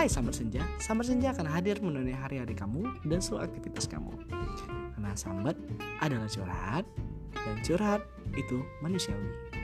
Hai Samar Senja, Samar Senja akan hadir menemani hari-hari kamu dan seluruh aktivitas kamu. Karena sambat adalah curhat dan curhat itu manusiawi.